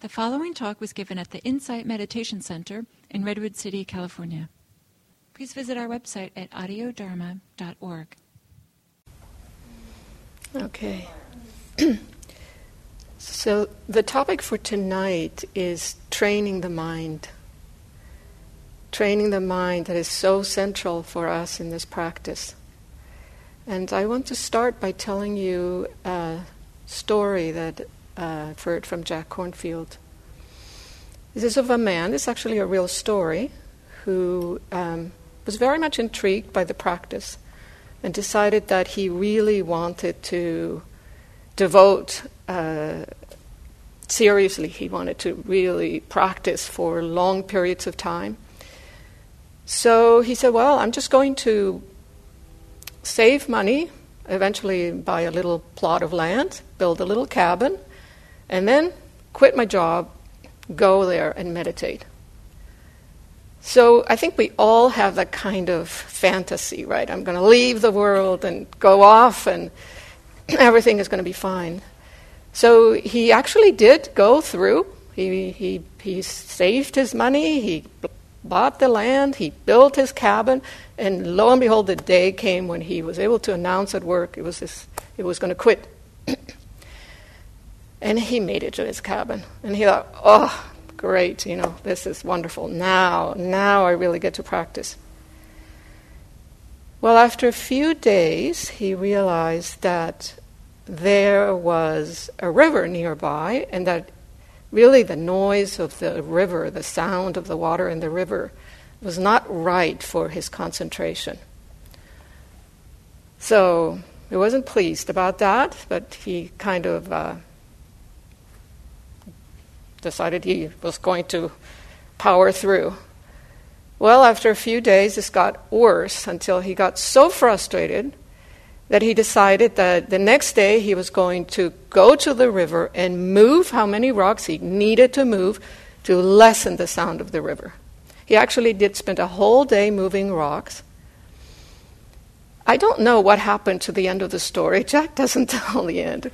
The following talk was given at the Insight Meditation Center in Redwood City, California. Please visit our website at audiodharma.org. Okay. so, the topic for tonight is training the mind. Training the mind that is so central for us in this practice. And I want to start by telling you a story that uh, I've heard from Jack Kornfield. This is of a man, it's actually a real story, who um, was very much intrigued by the practice and decided that he really wanted to devote uh, seriously, he wanted to really practice for long periods of time. So he said, Well, I'm just going to save money, eventually buy a little plot of land, build a little cabin, and then quit my job, go there and meditate. So I think we all have that kind of fantasy, right? I'm going to leave the world and go off and everything is going to be fine. So he actually did go through. He, he, he saved his money, he bought the land, he built his cabin, and lo and behold, the day came when he was able to announce at work it was, this, it was going to quit and he made it to his cabin. And he thought, oh, great, you know, this is wonderful. Now, now I really get to practice. Well, after a few days, he realized that there was a river nearby, and that really the noise of the river, the sound of the water in the river, was not right for his concentration. So he wasn't pleased about that, but he kind of uh, decided he was going to power through. Well, after a few days, this got worse until he got so frustrated that he decided that the next day he was going to go to the river and move how many rocks he needed to move to lessen the sound of the river. He actually did spend a whole day moving rocks. I don't know what happened to the end of the story. Jack doesn't tell the end.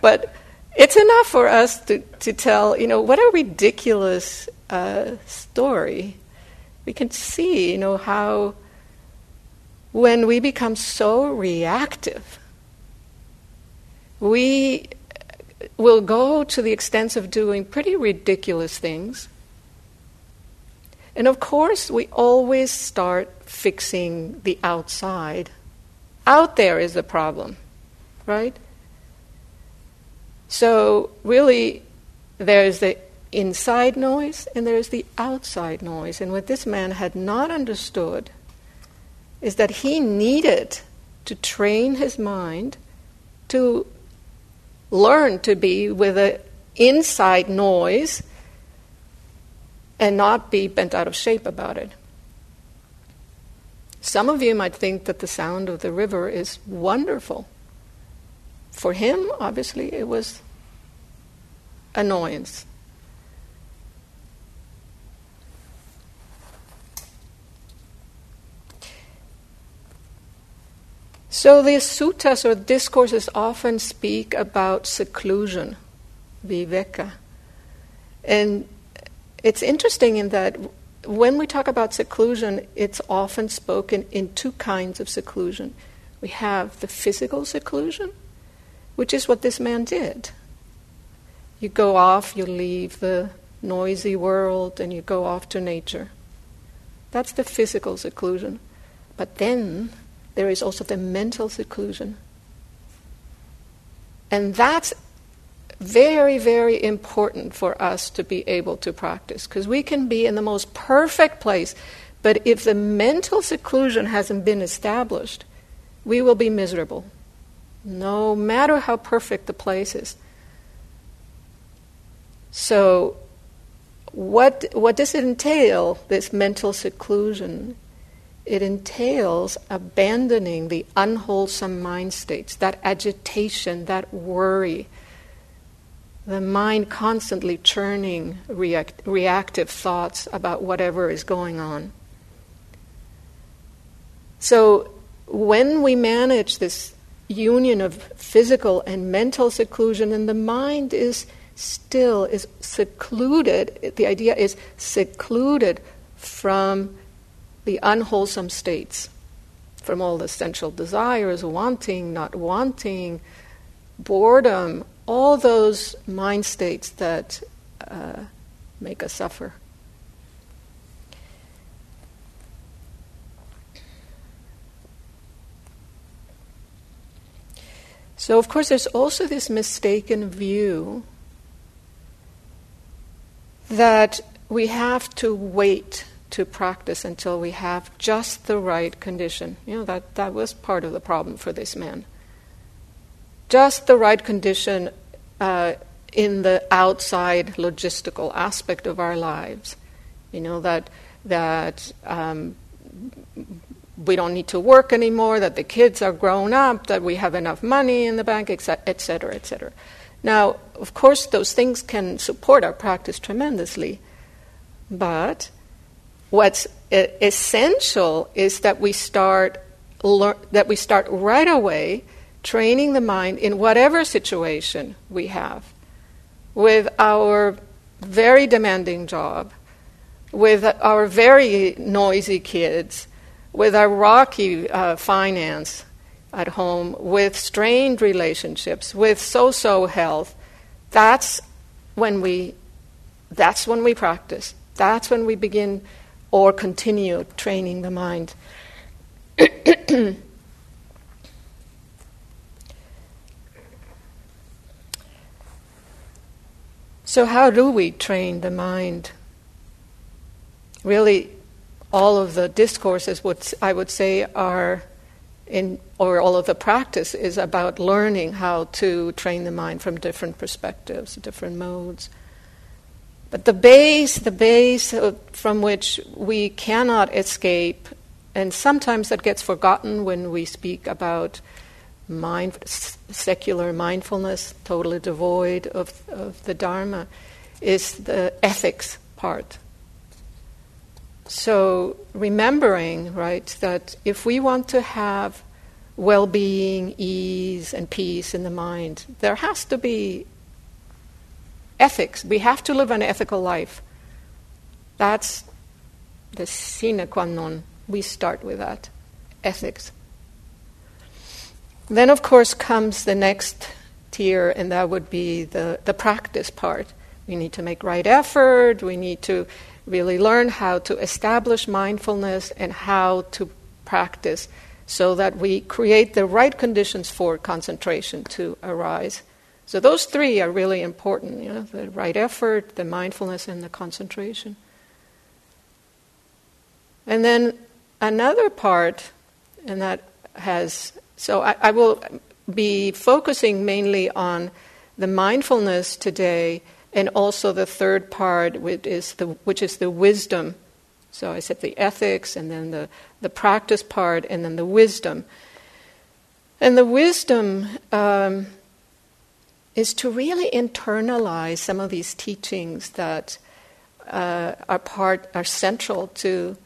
But it's enough for us to, to tell, you know, what a ridiculous uh, story. We can see, you know, how when we become so reactive, we will go to the extent of doing pretty ridiculous things. And of course, we always start fixing the outside. Out there is the problem, right? So, really, there's the inside noise and there's the outside noise. And what this man had not understood is that he needed to train his mind to learn to be with the inside noise and not be bent out of shape about it. Some of you might think that the sound of the river is wonderful. For him, obviously, it was annoyance. So the suttas or discourses often speak about seclusion, viveka. And it's interesting in that when we talk about seclusion, it's often spoken in two kinds of seclusion. We have the physical seclusion, which is what this man did. You go off, you leave the noisy world, and you go off to nature. That's the physical seclusion. But then there is also the mental seclusion. And that's very, very important for us to be able to practice because we can be in the most perfect place, but if the mental seclusion hasn't been established, we will be miserable no matter how perfect the place is. So, what, what does it entail, this mental seclusion? It entails abandoning the unwholesome mind states, that agitation, that worry, the mind constantly churning react, reactive thoughts about whatever is going on. So, when we manage this union of physical and mental seclusion, and the mind is still is secluded. The idea is secluded from the unwholesome states, from all the sensual desires, wanting, not wanting, boredom, all those mind states that uh, make us suffer. So, of course, there's also this mistaken view that we have to wait to practice until we have just the right condition. You know, that, that was part of the problem for this man. Just the right condition uh, in the outside logistical aspect of our lives. You know, that, that um, we don't need to work anymore, that the kids are grown up, that we have enough money in the bank, etc., etc. Now, of course, those things can support our practice tremendously, but what's essential is that we start that we start right away training the mind in whatever situation we have, with our very demanding job, with our very noisy kids with our rocky uh, finance at home, with strained relationships, with so-so health, that's when we that's when we practice. That's when we begin or continue training the mind. so how do we train the mind? Really all of the discourses would I would say are in or all of the practice is about learning how to train the mind from different perspectives, different modes. But the base, the base from which we cannot escape, and sometimes that gets forgotten when we speak about mind, secular mindfulness, totally devoid of, of the Dharma, is the ethics part. So, remembering, right, that if we want to have well being, ease, and peace in the mind, there has to be ethics. We have to live an ethical life. That's the sine qua non. We start with that ethics. Then, of course, comes the next tier, and that would be the, the practice part. We need to make right effort, we need to really learn how to establish mindfulness and how to practice so that we create the right conditions for concentration to arise. So those three are really important, you know, the right effort, the mindfulness and the concentration. And then another part, and that has so I, I will be focusing mainly on the mindfulness today and also the third part, which is the, which is the wisdom. So I said the ethics, and then the, the practice part, and then the wisdom. And the wisdom um, is to really internalize some of these teachings that uh, are part, are central to,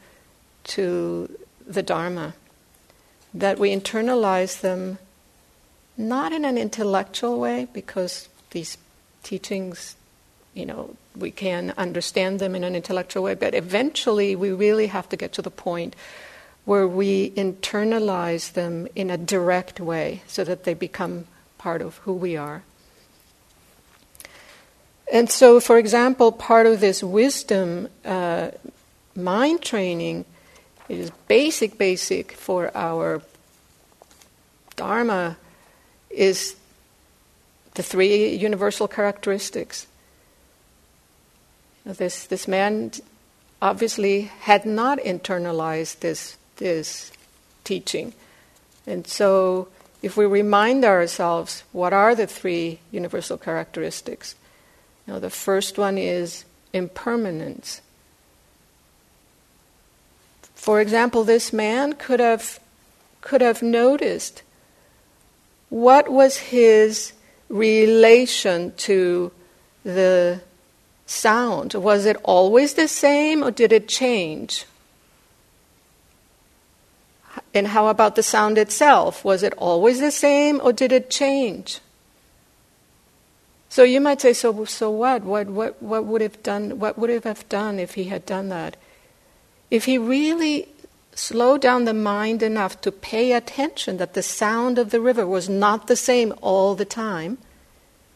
to the Dharma. That we internalize them not in an intellectual way, because these teachings you know, we can understand them in an intellectual way, but eventually we really have to get to the point where we internalize them in a direct way so that they become part of who we are. And so, for example, part of this wisdom uh, mind training is basic, basic for our Dharma is the three universal characteristics this, this man obviously had not internalized this, this teaching. And so, if we remind ourselves what are the three universal characteristics, know, the first one is impermanence. For example, this man could have, could have noticed what was his relation to the sound? Was it always the same or did it change? And how about the sound itself? Was it always the same or did it change? So you might say, so, so what? What, what? what would have done? What would it have done if he had done that? If he really slowed down the mind enough to pay attention that the sound of the river was not the same all the time,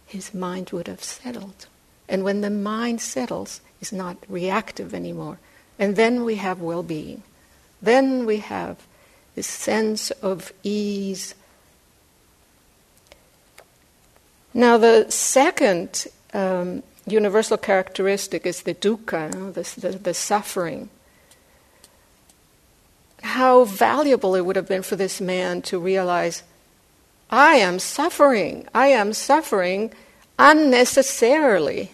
his mind would have settled. And when the mind settles, it's not reactive anymore. And then we have well being. Then we have this sense of ease Now, the second um, universal characteristic is the dukkha, the, the, the suffering. How valuable it would have been for this man to realize I am suffering. I am suffering unnecessarily.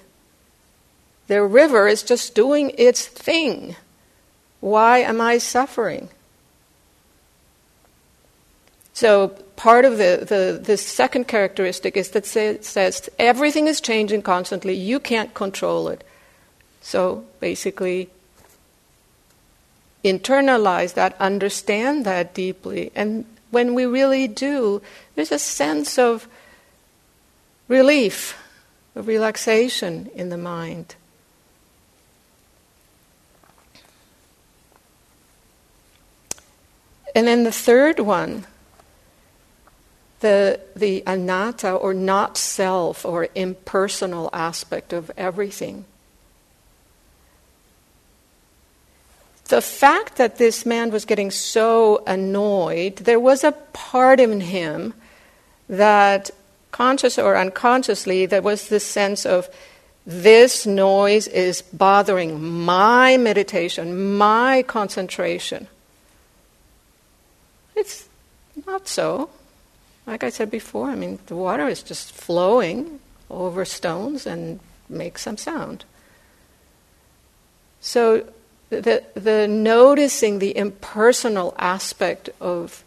The river is just doing its thing. Why am I suffering? So part of the, the, the second characteristic is that it says everything is changing constantly, you can't control it. So basically, internalize that, understand that deeply. And when we really do, there's a sense of relief, of relaxation in the mind. And then the third one the, the anatta or not self or impersonal aspect of everything. The fact that this man was getting so annoyed, there was a part in him that, conscious or unconsciously, there was this sense of this noise is bothering my meditation, my concentration. It's not so. Like I said before, I mean, the water is just flowing over stones and makes some sound. So the, the noticing the impersonal aspect of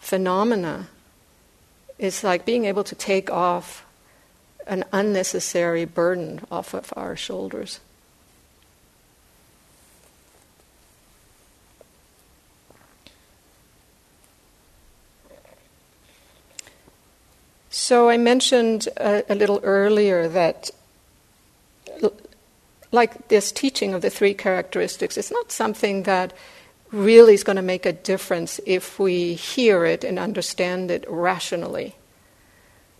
phenomena is like being able to take off an unnecessary burden off of our shoulders. So I mentioned a, a little earlier that, like this teaching of the three characteristics, it's not something that really is going to make a difference if we hear it and understand it rationally.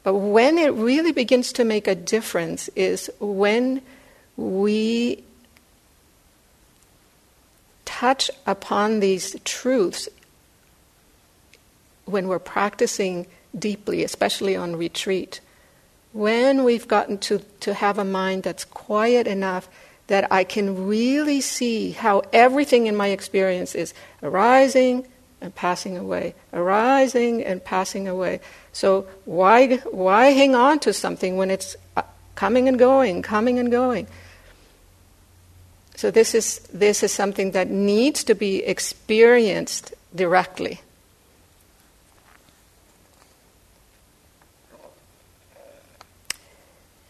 But when it really begins to make a difference is when we touch upon these truths when we're practicing deeply, especially on retreat. When we've gotten to, to have a mind that's quiet enough that I can really see how everything in my experience is arising and passing away, arising and passing away. So why, why hang on to something when it's uh, coming and going, coming and going? So this is, this is something that needs to be experienced directly.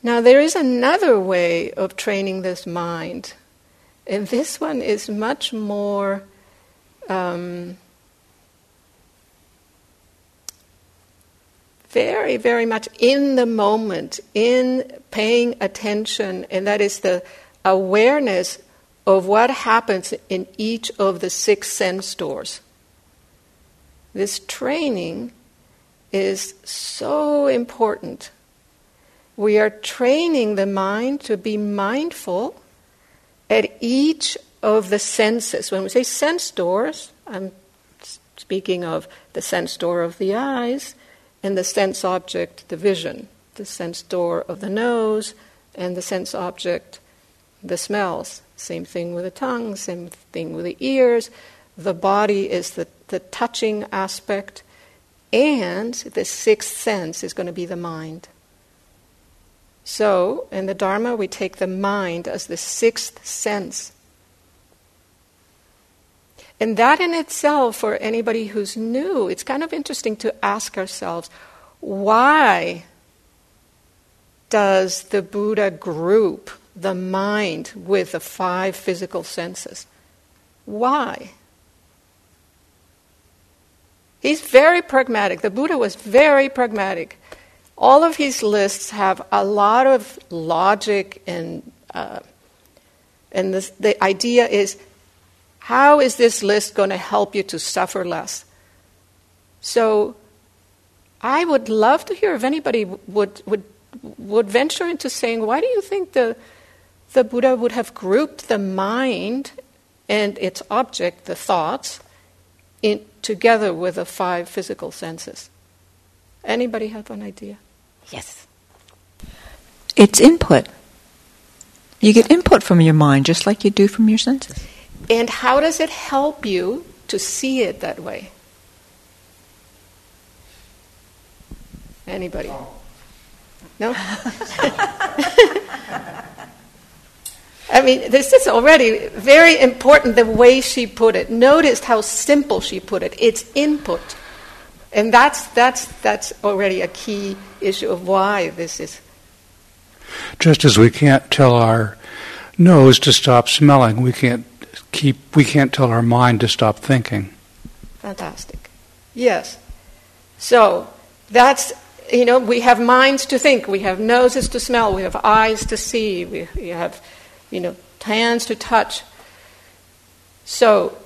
Now, there is another way of training this mind, and this one is much more. Um, very, very much in the moment, in paying attention, and that is the awareness of what happens in each of the six sense doors. This training is so important we are training the mind to be mindful at each of the senses. When we say sense doors, I'm speaking of the sense door of the eyes and the sense object, the vision, the sense door of the nose and the sense object, the smells. Same thing with the tongue, same thing with the ears. The body is the, the touching aspect, and the sixth sense is going to be the mind. So, in the Dharma, we take the mind as the sixth sense. And that in itself, for anybody who's new, it's kind of interesting to ask ourselves why does the Buddha group the mind with the five physical senses? Why? He's very pragmatic. The Buddha was very pragmatic. All of his lists have a lot of logic and uh, and this, the idea is how is this list going to help you to suffer less? So I would love to hear if anybody would, would, would venture into saying, why do you think the, the Buddha would have grouped the mind and its object, the thoughts, in, together with the five physical senses? Anybody have an idea? Yes. It's input. You get input from your mind just like you do from your senses. And how does it help you to see it that way? Anybody? No? I mean, this is already very important the way she put it. Notice how simple she put it. It's input. And that's, that's, that's already a key issue of why this is. Just as we can't tell our nose to stop smelling, we can't keep we can't tell our mind to stop thinking. Fantastic. Yes. So that's you know, we have minds to think, we have noses to smell, we have eyes to see, we, we have, you know, hands to touch. So,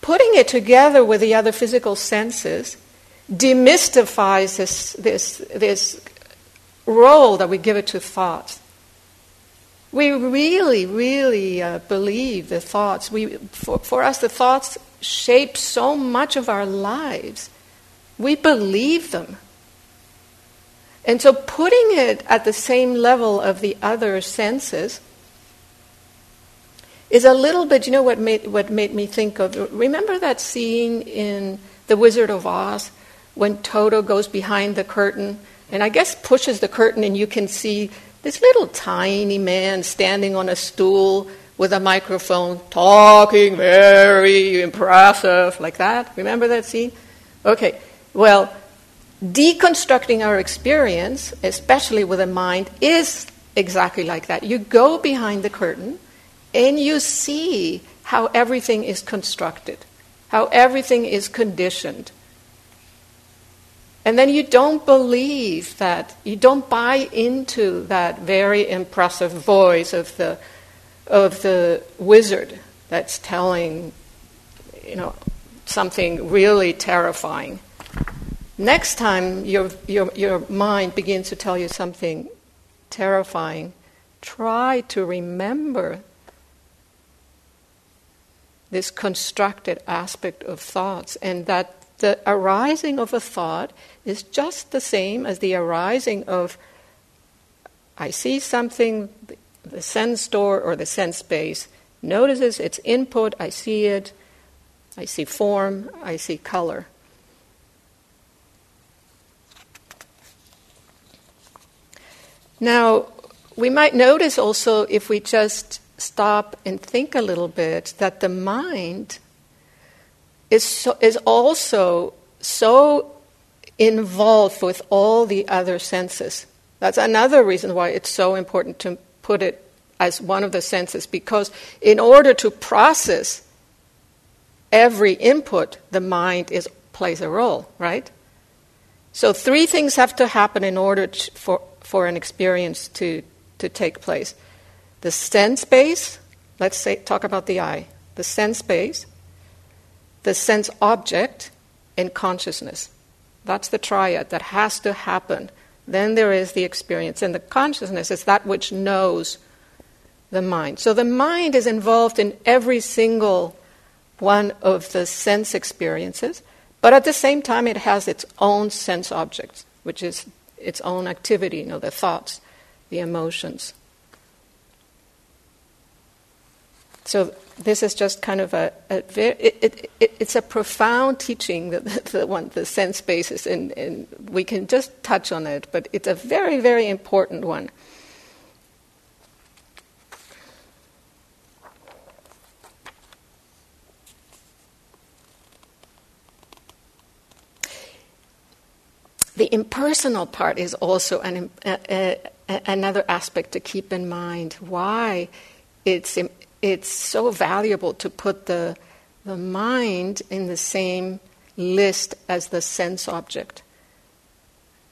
putting it together with the other physical senses demystifies this, this, this role that we give it to thoughts. We really, really uh, believe the thoughts. We, for, for us, the thoughts shape so much of our lives. We believe them. And so putting it at the same level of the other senses is a little bit, you know what made, what made me think of? Remember that scene in The Wizard of Oz when Toto goes behind the curtain and I guess pushes the curtain and you can see this little tiny man standing on a stool with a microphone talking very impressive like that. Remember that scene? Okay, well, deconstructing our experience, especially with a mind, is exactly like that. You go behind the curtain and you see how everything is constructed, how everything is conditioned. And then you don't believe that, you don't buy into that very impressive voice of the, of the wizard that's telling, you know, something really terrifying. Next time your, your, your mind begins to tell you something terrifying, try to remember this constructed aspect of thoughts and that the arising of a thought is just the same as the arising of I see something, the sense door or the sense space notices its input, I see it, I see form, I see color. Now, we might notice also if we just stop and think a little bit that the mind is, so, is also so involved with all the other senses. That's another reason why it's so important to put it as one of the senses, because in order to process every input, the mind is, plays a role, right? So, three things have to happen in order to, for, for an experience to, to take place. The sense base, let's say, talk about the eye. The sense base, the sense object, and consciousness. That's the triad that has to happen. Then there is the experience. And the consciousness is that which knows the mind. So the mind is involved in every single one of the sense experiences, but at the same time, it has its own sense objects, which is its own activity, you know, the thoughts, the emotions. So this is just kind of a, a very, it, it, it's a profound teaching, the, the one, the sense basis, and, and we can just touch on it, but it's a very, very important one. The impersonal part is also an, a, a, another aspect to keep in mind. Why it's, it's so valuable to put the, the mind in the same list as the sense object.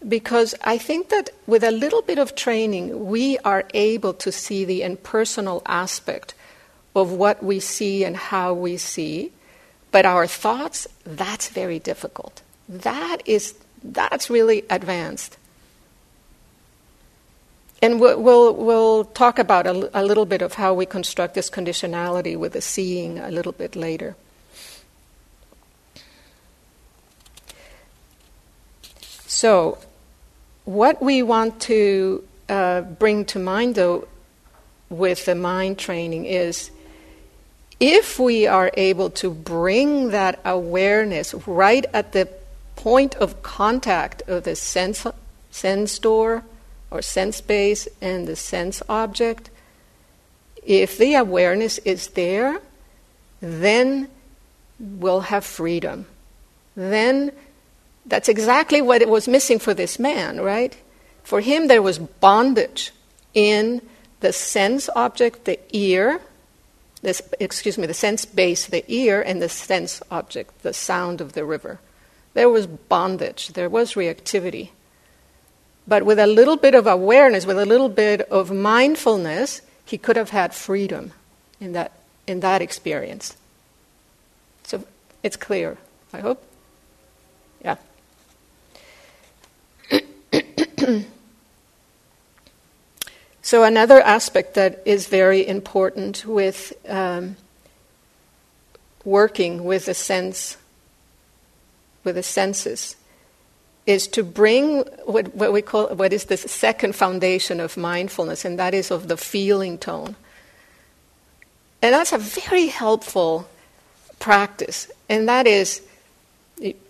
because I think that with a little bit of training, we are able to see the impersonal aspect of what we see and how we see. But our thoughts, that's very difficult. That is, that's really advanced. And we'll, we'll, we'll talk about a, a little bit of how we construct this conditionality with the seeing a little bit later. So, what we want to uh, bring to mind, though, with the mind training is if we are able to bring that awareness right at the point of contact of the sense, sense door or sense base and the sense object, if the awareness is there, then we'll have freedom. Then that's exactly what it was missing for this man, right? For him, there was bondage in the sense object, the ear, this, excuse me, the sense base, the ear, and the sense object, the sound of the river. There was bondage, there was reactivity. But with a little bit of awareness, with a little bit of mindfulness, he could have had freedom in that, in that experience. So it's clear, I hope. Yeah. so, another aspect that is very important with um, working with the sense, with the senses, is to bring what, what we call what is the second foundation of mindfulness, and that is of the feeling tone. And that's a very helpful practice, and that is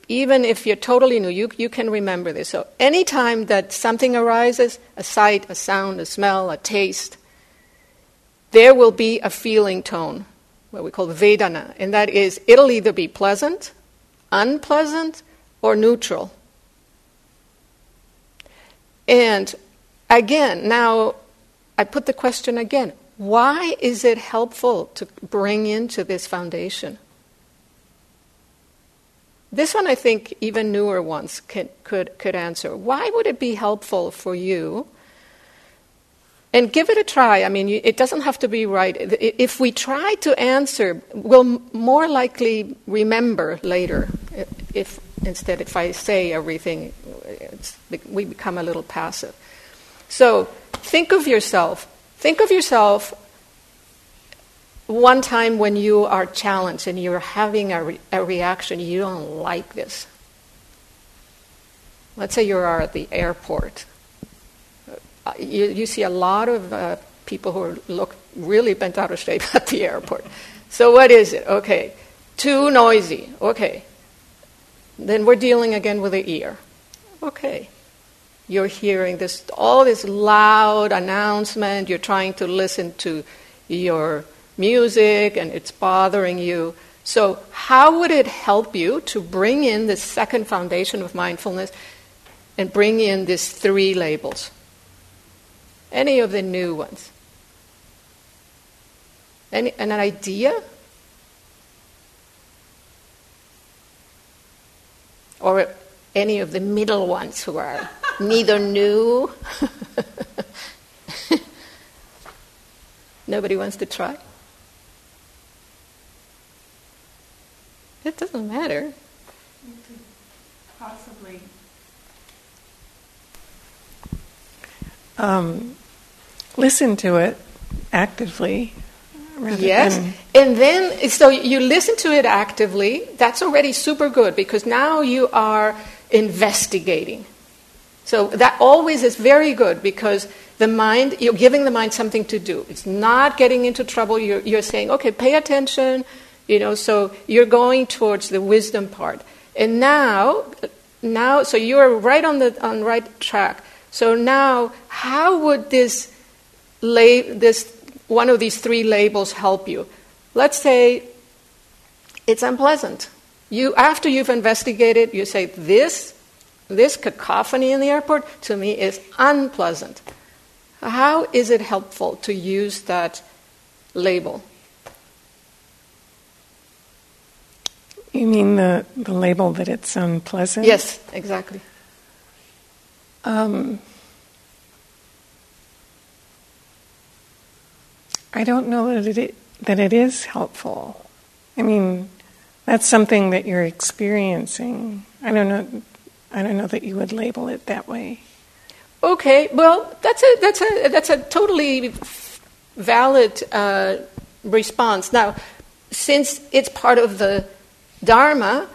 even if you're totally new, you, you can remember this. So, anytime that something arises a sight, a sound, a smell, a taste there will be a feeling tone, what we call Vedana, and that is it'll either be pleasant, unpleasant, or neutral. And again, now I put the question again why is it helpful to bring into this foundation? This one, I think, even newer ones can, could, could answer. Why would it be helpful for you? And give it a try. I mean, it doesn't have to be right. If we try to answer, we'll more likely remember later. If instead, if I say everything, we become a little passive. So think of yourself. Think of yourself one time when you are challenged and you're having a, re- a reaction, you don't like this. Let's say you are at the airport. Uh, you, you see a lot of uh, people who look really bent out of shape at the airport. So, what is it? Okay, too noisy. Okay. Then we're dealing again with the ear. Okay. You're hearing this, all this loud announcement. You're trying to listen to your music and it's bothering you. So, how would it help you to bring in the second foundation of mindfulness and bring in these three labels? Any of the new ones? Any, an idea? Or any of the middle ones who are neither new? Nobody wants to try? It doesn't matter. possibly. Um, listen to it actively. Yes, and then so you listen to it actively. That's already super good because now you are investigating. So that always is very good because the mind, you're giving the mind something to do. It's not getting into trouble. You're, you're saying, okay, pay attention, you know, so you're going towards the wisdom part. And now, now, so you're right on the on right track. So now, how would this lay this one of these three labels help you? Let's say it's unpleasant. You after you've investigated, you say this this cacophony in the airport to me is unpleasant. How is it helpful to use that label? You mean the, the label that it's unpleasant? Yes, exactly. Um, I don't know that it that it is helpful. I mean, that's something that you're experiencing. I don't know. I don't know that you would label it that way. Okay, well, that's a that's a that's a totally valid uh, response. Now, since it's part of the Dharma,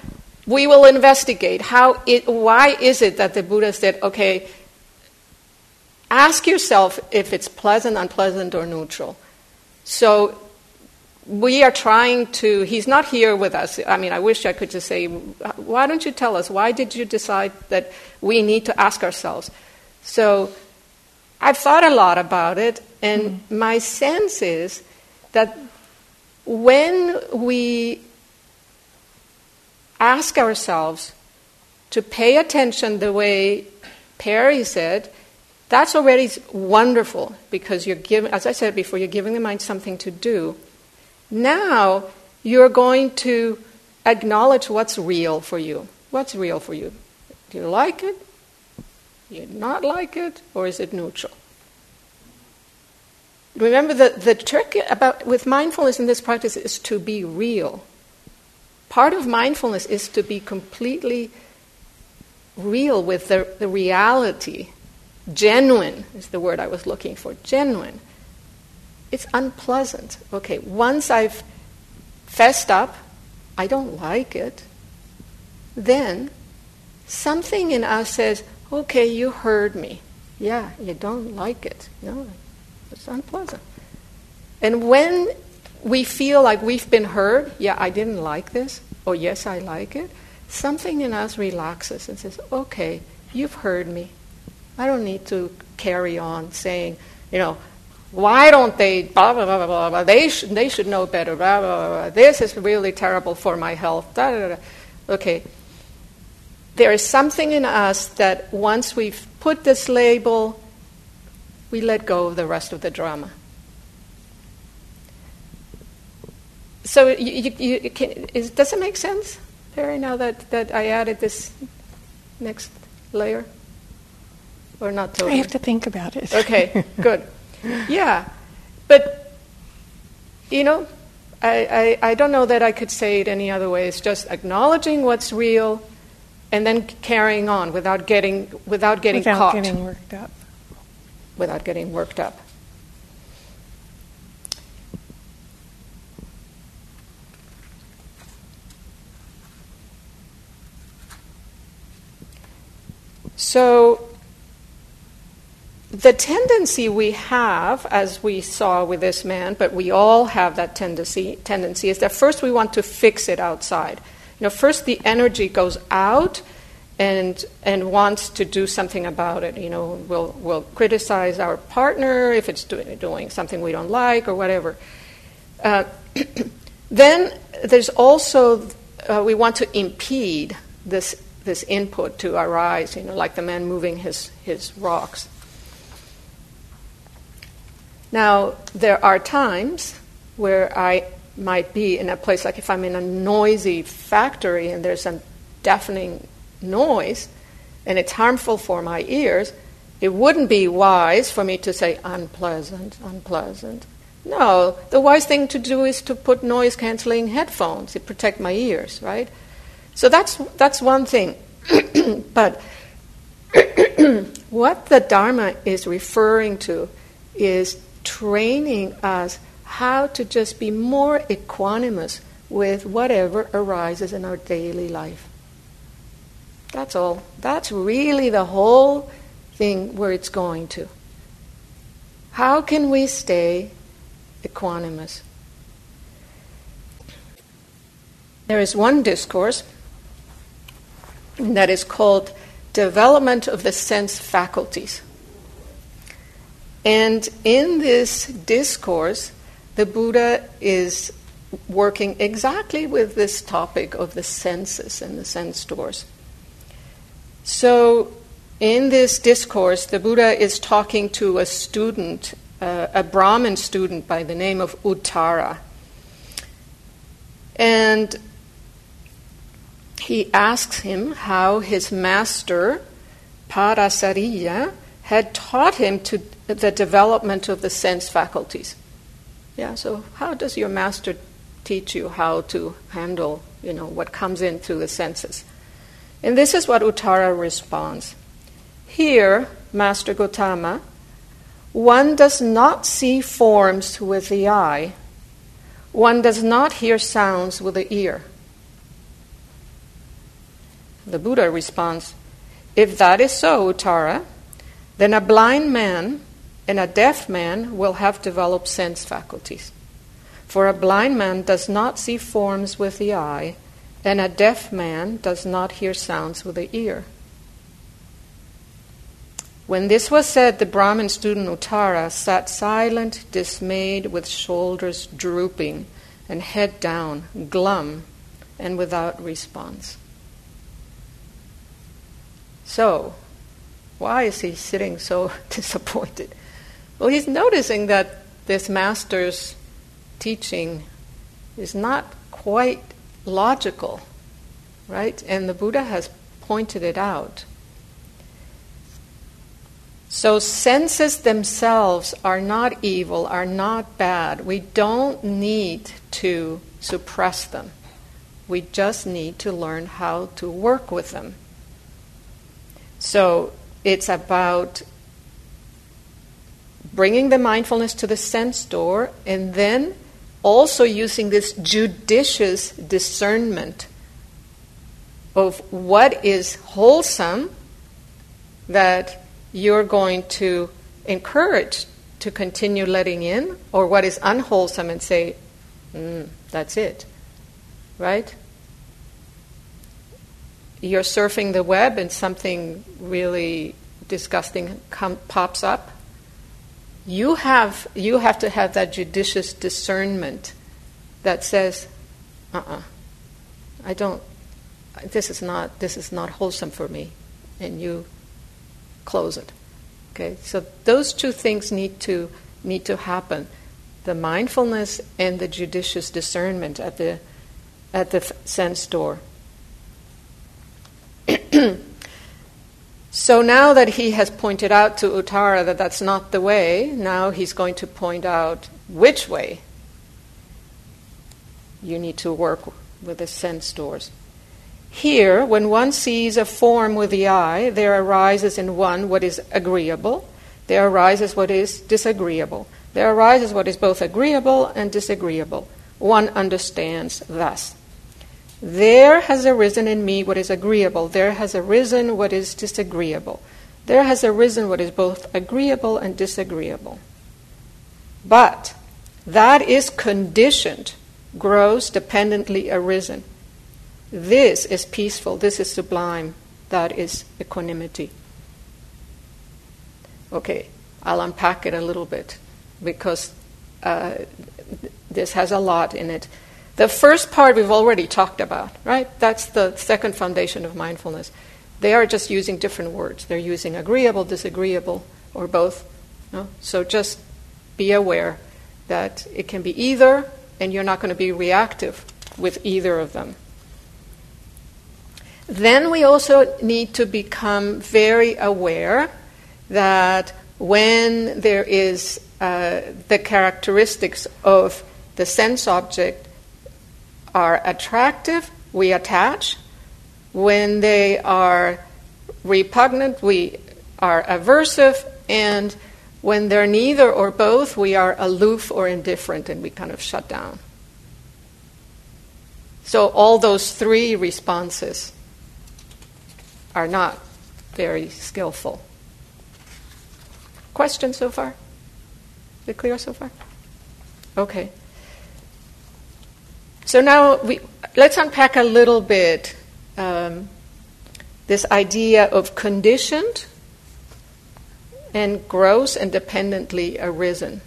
we will investigate how it. Why is it that the Buddha said, "Okay, ask yourself if it's pleasant, unpleasant, or neutral." So we are trying to, he's not here with us. I mean, I wish I could just say, why don't you tell us? Why did you decide that we need to ask ourselves? So I've thought a lot about it, and mm. my sense is that when we ask ourselves to pay attention the way Perry said, that's already wonderful because you're giving, as I said before, you're giving the mind something to do. Now you're going to acknowledge what's real for you. What's real for you? Do you like it? Do you not like it? Or is it neutral? Remember that the trick about with mindfulness in this practice is to be real. Part of mindfulness is to be completely real with the, the reality. Genuine is the word I was looking for. Genuine it's unpleasant. Okay, once I've fessed up, I don't like it, then something in us says, okay, you heard me. Yeah, you don't like it. No, it's unpleasant. And when we feel like we've been heard, yeah, I didn't like this, or yes, I like it, something in us relaxes and says, okay, you've heard me. I don't need to carry on saying, you know, why don't they blah blah blah blah blah? They should they should know better. Blah blah blah. This is really terrible for my health. Da, da, da. Okay. There is something in us that once we've put this label, we let go of the rest of the drama. So you, you, you can, is, does it make sense, Perry? Now that, that I added this next layer, or not totally? I have to think about it. Okay, good yeah, but you know, I, I, I don't know that I could say it any other way. It's just acknowledging what's real, and then carrying on without getting without getting without caught. getting worked up. Without getting worked up. So the tendency we have, as we saw with this man, but we all have that tendency, tendency is that first we want to fix it outside. You know, first the energy goes out and and wants to do something about it. You know, we'll we'll criticize our partner if it's doing doing something we don't like or whatever. Uh, then there's also uh, we want to impede this this input to arise. You know, like the man moving his his rocks. Now, there are times where I might be in a place like if I'm in a noisy factory and there's a deafening noise and it's harmful for my ears, it wouldn't be wise for me to say unpleasant, unpleasant. No, the wise thing to do is to put noise canceling headphones to protect my ears, right? So that's, that's one thing. but what the Dharma is referring to is training us how to just be more equanimous with whatever arises in our daily life. That's all. That's really the whole thing where it's going to. How can we stay equanimous? There is one discourse that is called Development of the Sense Faculties. And in this discourse, the Buddha is working exactly with this topic of the senses and the sense doors. So, in this discourse, the Buddha is talking to a student, uh, a Brahmin student by the name of Uttara. And he asks him how his master Parasariya, had taught him to the development of the sense faculties. Yeah, so how does your master teach you how to handle, you know, what comes in through the senses? And this is what Uttara responds. Here, Master Gotama, one does not see forms with the eye, one does not hear sounds with the ear. The Buddha responds, If that is so, Uttara, then a blind man and a deaf man will have developed sense faculties. For a blind man does not see forms with the eye, and a deaf man does not hear sounds with the ear. When this was said, the Brahmin student Uttara sat silent, dismayed, with shoulders drooping and head down, glum, and without response. So, why is he sitting so disappointed? Well, he's noticing that this master's teaching is not quite logical, right? And the Buddha has pointed it out. So, senses themselves are not evil, are not bad. We don't need to suppress them. We just need to learn how to work with them. So it's about bringing the mindfulness to the sense door and then also using this judicious discernment of what is wholesome that you're going to encourage to continue letting in, or what is unwholesome and say, mm, that's it. Right? you're surfing the web and something really disgusting com- pops up, you have, you have to have that judicious discernment that says, uh uh-uh, uh I don't, this is, not, this is not wholesome for me. And you close it. Okay, so those two things need to, need to happen the mindfulness and the judicious discernment at the, at the sense door. so now that he has pointed out to Uttara that that's not the way, now he's going to point out which way you need to work with the sense doors. Here, when one sees a form with the eye, there arises in one what is agreeable, there arises what is disagreeable. There arises what is both agreeable and disagreeable. One understands thus. There has arisen in me what is agreeable, there has arisen what is disagreeable. There has arisen what is both agreeable and disagreeable. But that is conditioned, grows dependently arisen. This is peaceful, this is sublime, that is equanimity. Okay, I'll unpack it a little bit because uh, this has a lot in it. The first part we've already talked about, right? That's the second foundation of mindfulness. They are just using different words. They're using agreeable, disagreeable, or both. No? So just be aware that it can be either, and you're not going to be reactive with either of them. Then we also need to become very aware that when there is uh, the characteristics of the sense object are attractive, we attach. When they are repugnant, we are aversive. And when they're neither or both, we are aloof or indifferent and we kind of shut down. So, all those three responses are not very skillful. Questions so far? Is it clear so far? Okay. So now we, let's unpack a little bit um, this idea of conditioned and gross and dependently arisen.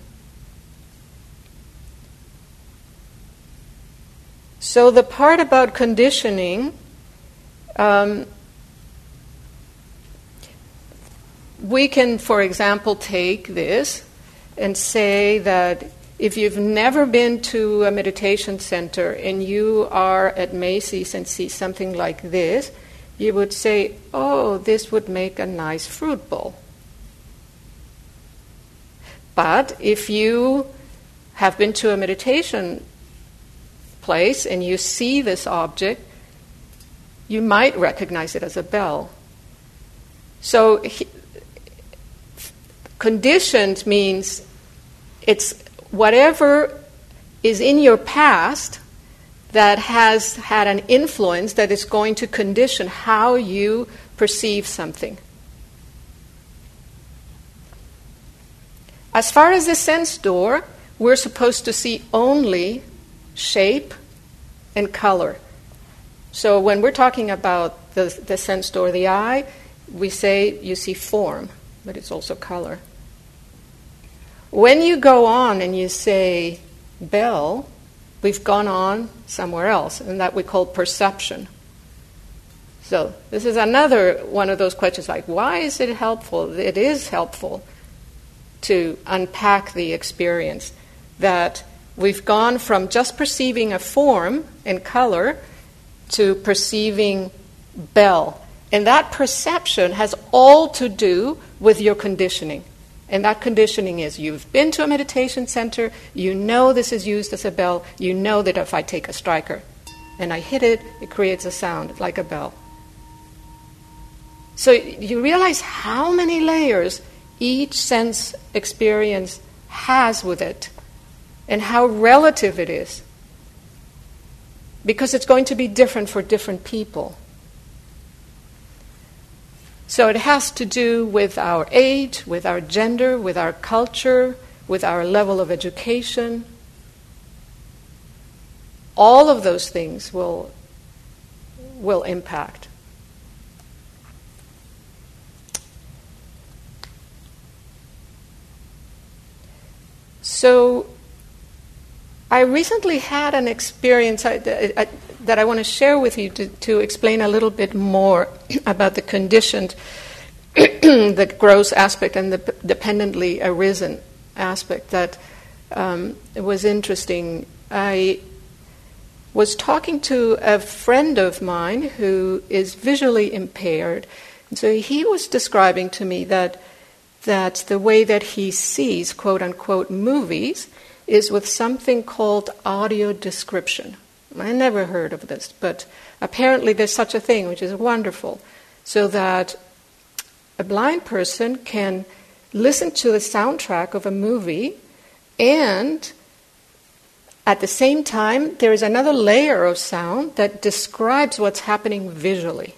So the part about conditioning, um, we can, for example, take this and say that if you've never been to a meditation center and you are at Macy's and see something like this, you would say, oh, this would make a nice fruit bowl. But if you have been to a meditation place and you see this object, you might recognize it as a bell. So, he, conditioned means it's whatever is in your past that has had an influence that is going to condition how you perceive something. As far as the sense door, we're supposed to see only shape and color. So when we're talking about the, the sense door, the eye, we say you see form, but it's also color. When you go on and you say bell, we've gone on somewhere else, and that we call perception. So, this is another one of those questions like, why is it helpful? It is helpful to unpack the experience that we've gone from just perceiving a form and color to perceiving bell. And that perception has all to do with your conditioning. And that conditioning is you've been to a meditation center, you know this is used as a bell, you know that if I take a striker and I hit it, it creates a sound like a bell. So you realize how many layers each sense experience has with it and how relative it is. Because it's going to be different for different people. So it has to do with our age, with our gender, with our culture, with our level of education. All of those things will, will impact. So, I recently had an experience I, I, that I want to share with you to, to explain a little bit more about the conditioned, the gross aspect, and the dependently arisen aspect that um, was interesting. I was talking to a friend of mine who is visually impaired. And so he was describing to me that, that the way that he sees, quote unquote, movies is with something called audio description. I never heard of this, but apparently there's such a thing, which is wonderful, so that a blind person can listen to the soundtrack of a movie and at the same time, there is another layer of sound that describes what's happening visually.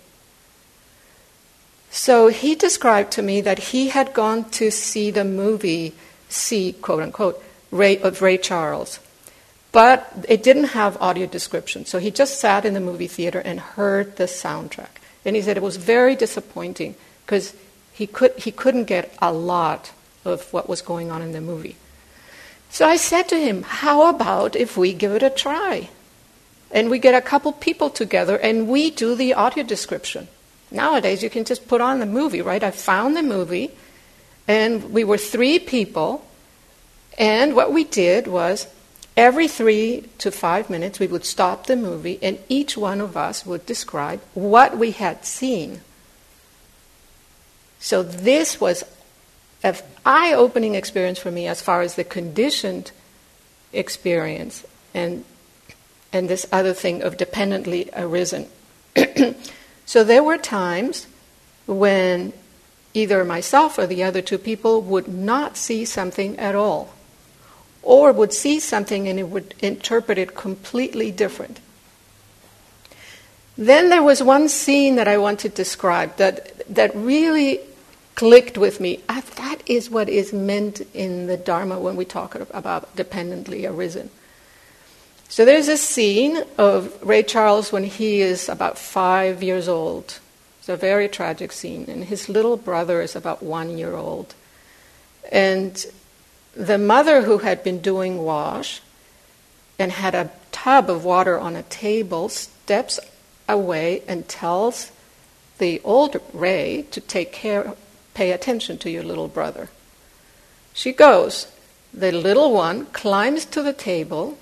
So he described to me that he had gone to see the movie, see, quote unquote, Ray, of Ray Charles. But it didn't have audio description, so he just sat in the movie theater and heard the soundtrack. And he said it was very disappointing because he, could, he couldn't get a lot of what was going on in the movie. So I said to him, How about if we give it a try? And we get a couple people together and we do the audio description. Nowadays, you can just put on the movie, right? I found the movie, and we were three people, and what we did was Every three to five minutes, we would stop the movie, and each one of us would describe what we had seen. So, this was an eye opening experience for me as far as the conditioned experience and, and this other thing of dependently arisen. so, there were times when either myself or the other two people would not see something at all or would see something and it would interpret it completely different. Then there was one scene that I want to describe that, that really clicked with me. I, that is what is meant in the Dharma when we talk about dependently arisen. So there's a scene of Ray Charles when he is about five years old. It's a very tragic scene, and his little brother is about one year old. And the mother who had been doing wash and had a tub of water on a table steps away and tells the old Ray to take care, pay attention to your little brother. She goes. The little one climbs to the table,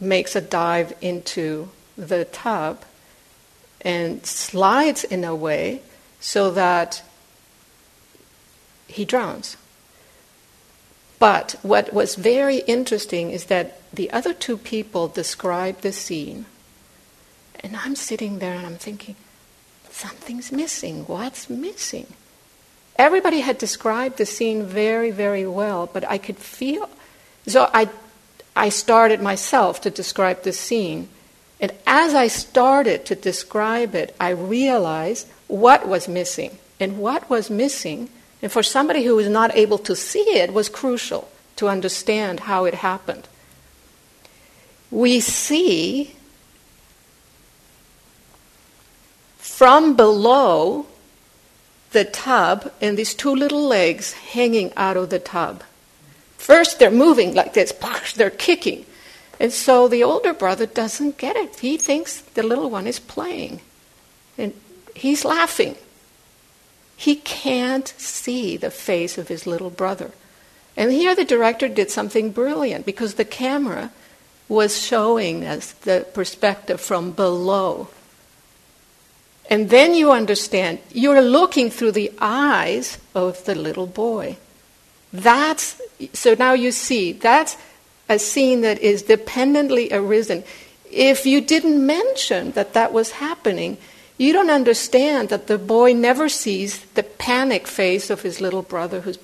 makes a dive into the tub, and slides in a way so that he drowns. But what was very interesting is that the other two people described the scene, and I'm sitting there and I'm thinking, something's missing. What's missing? Everybody had described the scene very, very well, but I could feel. So I, I started myself to describe the scene. And as I started to describe it, I realized what was missing. And what was missing, and for somebody who was not able to see it, was crucial to understand how it happened. We see from below the tub and these two little legs hanging out of the tub. First, they're moving like this, they're kicking. And so the older brother doesn't get it. He thinks the little one is playing. And he's laughing. He can't see the face of his little brother. And here the director did something brilliant because the camera was showing us the perspective from below. And then you understand you're looking through the eyes of the little boy. That's so now you see that's a scene that is dependently arisen. If you didn't mention that that was happening, you don't understand that the boy never sees the panic face of his little brother who's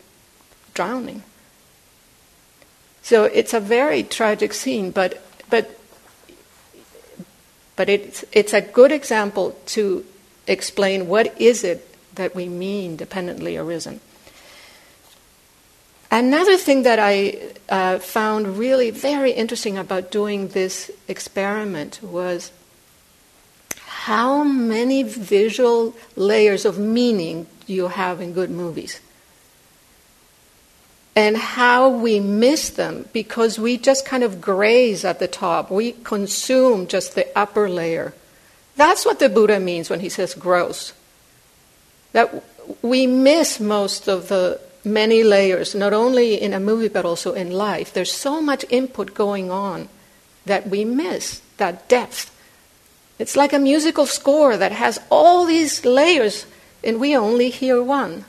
drowning. So it's a very tragic scene, but but but it's it's a good example to explain what is it that we mean dependently arisen. Another thing that I uh, found really very interesting about doing this experiment was how many visual layers of meaning you have in good movies. And how we miss them because we just kind of graze at the top. We consume just the upper layer. That's what the Buddha means when he says gross. That we miss most of the many layers, not only in a movie but also in life. There's so much input going on that we miss that depth. It's like a musical score that has all these layers and we only hear one.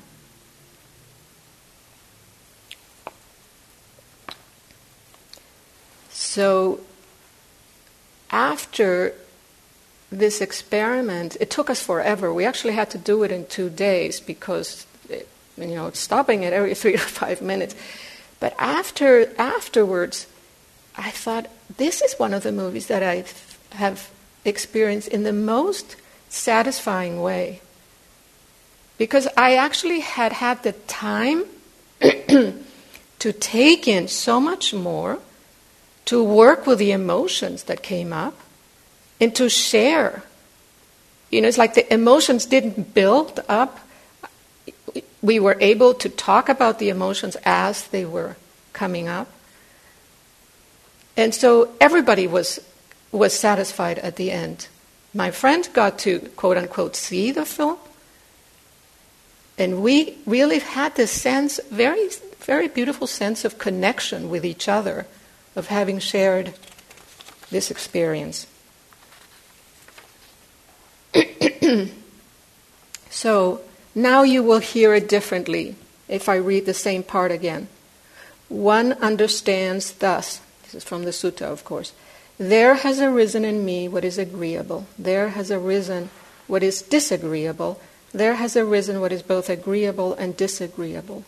So, after this experiment, it took us forever. We actually had to do it in two days because, it, you know, stopping it every three to five minutes. But after afterwards, I thought this is one of the movies that I have experienced in the most satisfying way. Because I actually had had the time to take in so much more, to work with the emotions that came up, and to share. You know, it's like the emotions didn't build up. We were able to talk about the emotions as they were coming up. And so everybody was, was satisfied at the end. My friend got to, quote unquote, see the film. And we really had this sense, very, very beautiful sense of connection with each other, of having shared this experience. so now you will hear it differently if I read the same part again. One understands thus, this is from the sutta, of course. There has arisen in me what is agreeable. There has arisen what is disagreeable. There has arisen what is both agreeable and disagreeable.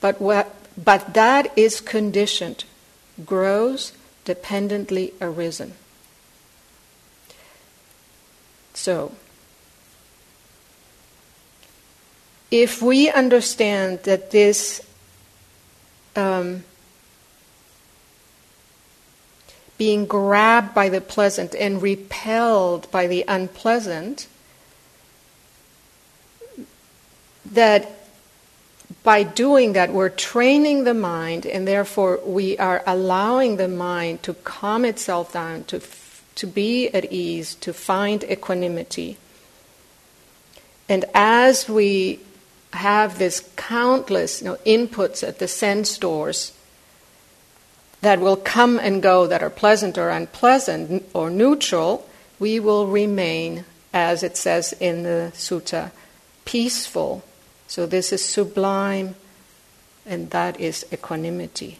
But, what, but that is conditioned, grows dependently arisen. So, if we understand that this um, being grabbed by the pleasant and repelled by the unpleasant, that by doing that, we're training the mind, and therefore we are allowing the mind to calm itself down, to, to be at ease, to find equanimity. And as we have this countless you know, inputs at the sense doors that will come and go, that are pleasant or unpleasant or neutral, we will remain as it says in the sutta, peaceful. So this is sublime, and that is equanimity.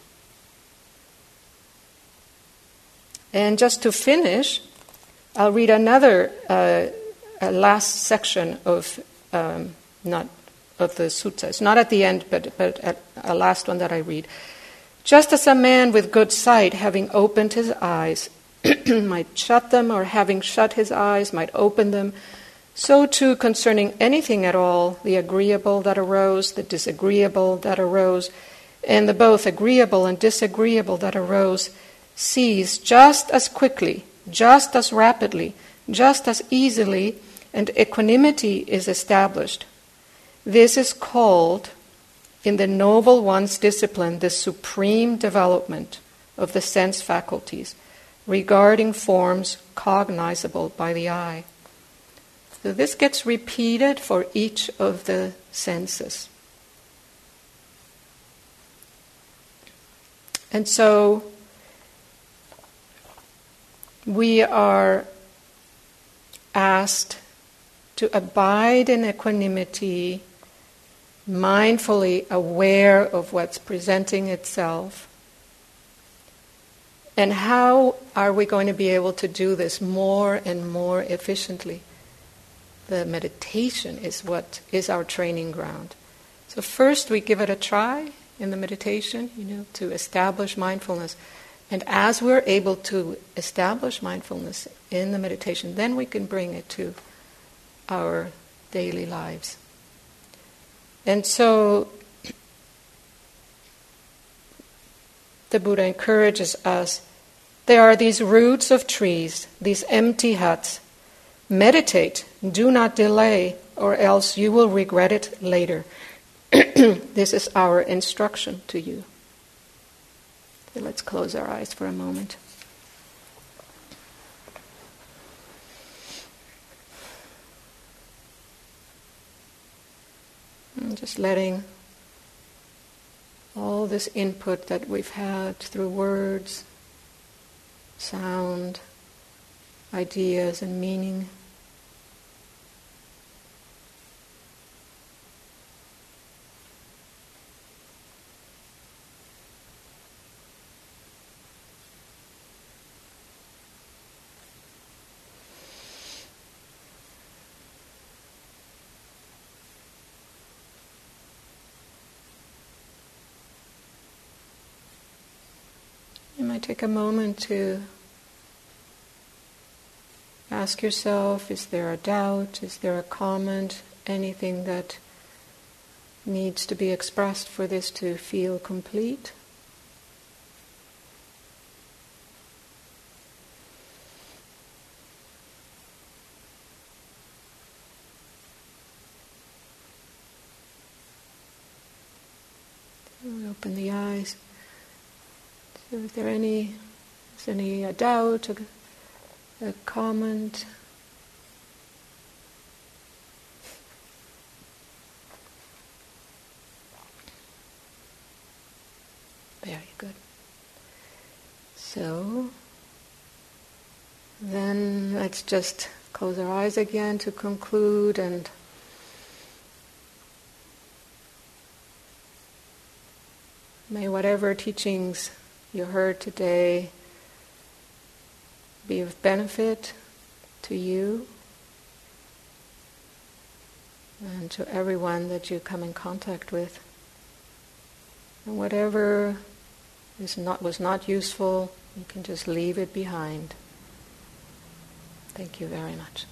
And just to finish, I'll read another uh, last section of um, not of the sutta. It's not at the end, but but a last one that I read. Just as a man with good sight, having opened his eyes, might shut them, or having shut his eyes, might open them, so too concerning anything at all, the agreeable that arose, the disagreeable that arose, and the both agreeable and disagreeable that arose, cease just as quickly, just as rapidly, just as easily, and equanimity is established. This is called, in the Noble One's discipline, the supreme development of the sense faculties regarding forms cognizable by the eye. So this gets repeated for each of the senses. And so we are asked to abide in equanimity, mindfully aware of what's presenting itself. And how are we going to be able to do this more and more efficiently? The meditation is what is our training ground. So, first we give it a try in the meditation, you know, to establish mindfulness. And as we're able to establish mindfulness in the meditation, then we can bring it to our daily lives. And so the Buddha encourages us there are these roots of trees, these empty huts. Meditate, do not delay, or else you will regret it later. this is our instruction to you. Let's close our eyes for a moment. And just letting all this input that we've had through words, sound, ideas, and meaning take a moment to ask yourself is there a doubt, is there a comment, anything that needs to be expressed for this to feel complete? Open the eyes. So is there any, is any a doubt, a, a comment? Very good. So, then let's just close our eyes again to conclude and may whatever teachings you heard today be of benefit to you and to everyone that you come in contact with. And whatever is not, was not useful, you can just leave it behind. Thank you very much.